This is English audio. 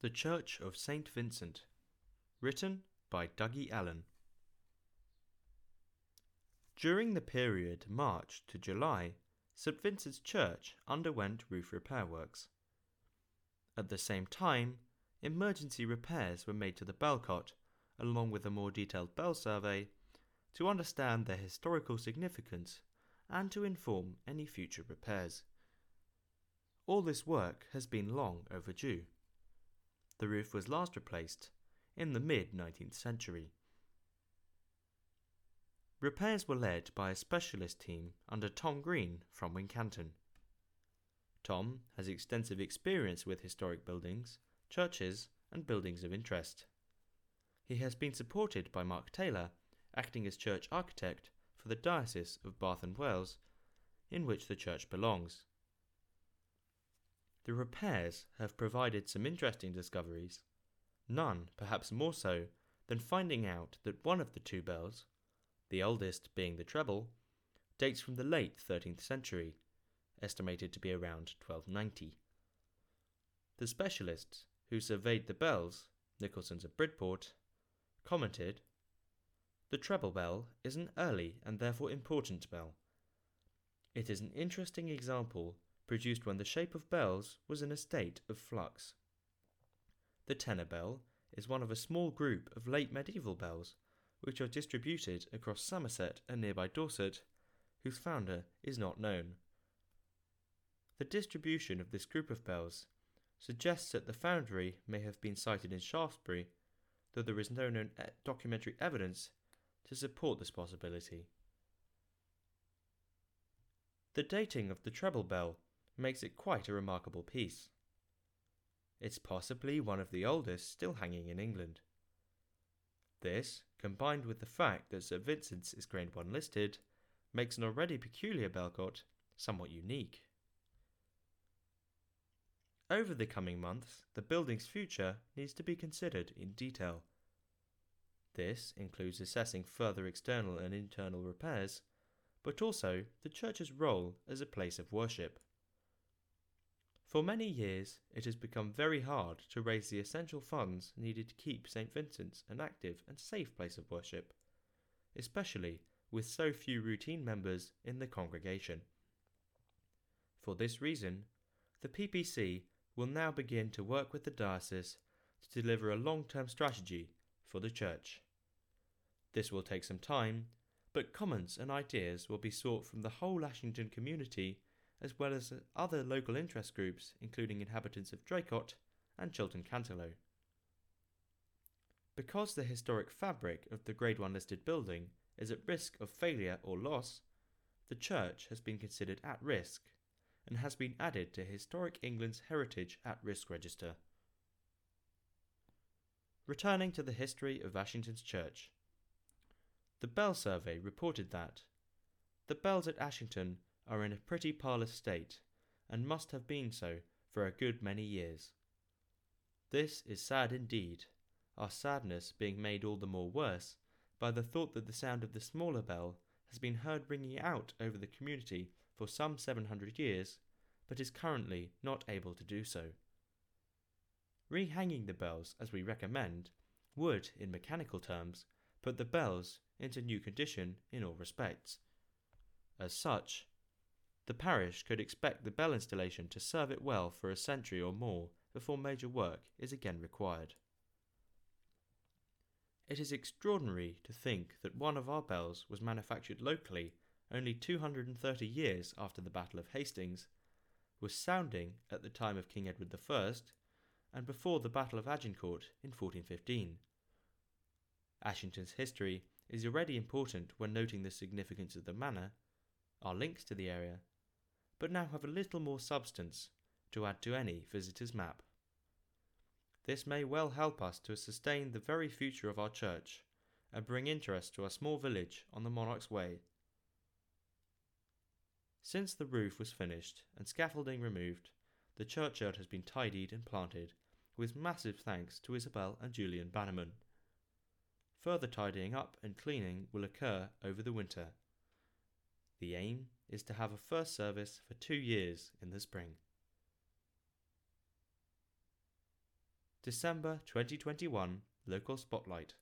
The Church of St. Vincent. Written by Dougie Allen. During the period March to July, St. Vincent's Church underwent roof repair works. At the same time, emergency repairs were made to the bell cot, along with a more detailed bell survey, to understand their historical significance and to inform any future repairs. All this work has been long overdue. The roof was last replaced in the mid 19th century. Repairs were led by a specialist team under Tom Green from Wincanton. Tom has extensive experience with historic buildings, churches, and buildings of interest. He has been supported by Mark Taylor, acting as church architect for the Diocese of Bath and Wells, in which the church belongs. The repairs have provided some interesting discoveries, none perhaps more so than finding out that one of the two bells, the oldest being the treble, dates from the late 13th century, estimated to be around 1290. The specialists who surveyed the bells, Nicholson's of Bridport, commented The treble bell is an early and therefore important bell. It is an interesting example produced when the shape of bells was in a state of flux. The tenor bell is one of a small group of late medieval bells which are distributed across Somerset and nearby Dorset, whose founder is not known. The distribution of this group of bells suggests that the foundry may have been sited in Shaftesbury, though there is no known eh, documentary evidence to support this possibility. The dating of the treble bell makes it quite a remarkable piece. It's possibly one of the oldest still hanging in England. This, combined with the fact that St Vincent's is Grade 1 listed, makes an already peculiar bellcot somewhat unique. Over the coming months, the building's future needs to be considered in detail. This includes assessing further external and internal repairs, but also the church's role as a place of worship. For many years, it has become very hard to raise the essential funds needed to keep St. Vincent's an active and safe place of worship, especially with so few routine members in the congregation. For this reason, the PCC will now begin to work with the diocese to deliver a long term strategy for the church. This will take some time, but comments and ideas will be sought from the whole Ashington community as well as other local interest groups, including inhabitants of Draycott and Chilton Cantelo. Because the historic fabric of the Grade 1 listed building is at risk of failure or loss, the church has been considered at risk and has been added to Historic England's Heritage at Risk Register. Returning to the history of Ashington's church. The Bell Survey reported that the bells at Ashington are in a pretty parlous state, and must have been so for a good many years. This is sad indeed, our sadness being made all the more worse by the thought that the sound of the smaller bell has been heard ringing out over the community for some 700 years, but is currently not able to do so. Rehanging the bells, as we recommend, would, in mechanical terms, put the bells into new condition in all respects. As such, the parish could expect the bell installation to serve it well for a century or more before major work is again required. It is extraordinary to think that one of our bells was manufactured locally only 230 years after the Battle of Hastings, was sounding at the time of King Edward I, and before the Battle of Agincourt in 1415. Ashington's history is already important when noting the significance of the manor, our links to the area, but now have a little more substance to add to any visitor's map. This may well help us to sustain the very future of our church and bring interest to our small village on the Monarch's Way. Since the roof was finished and scaffolding removed, the churchyard has been tidied and planted, with massive thanks to Isabel and Julian Bannerman. Further tidying up and cleaning will occur over the winter. The aim is to have a first service for two years in the spring. December 2021 Local Spotlight.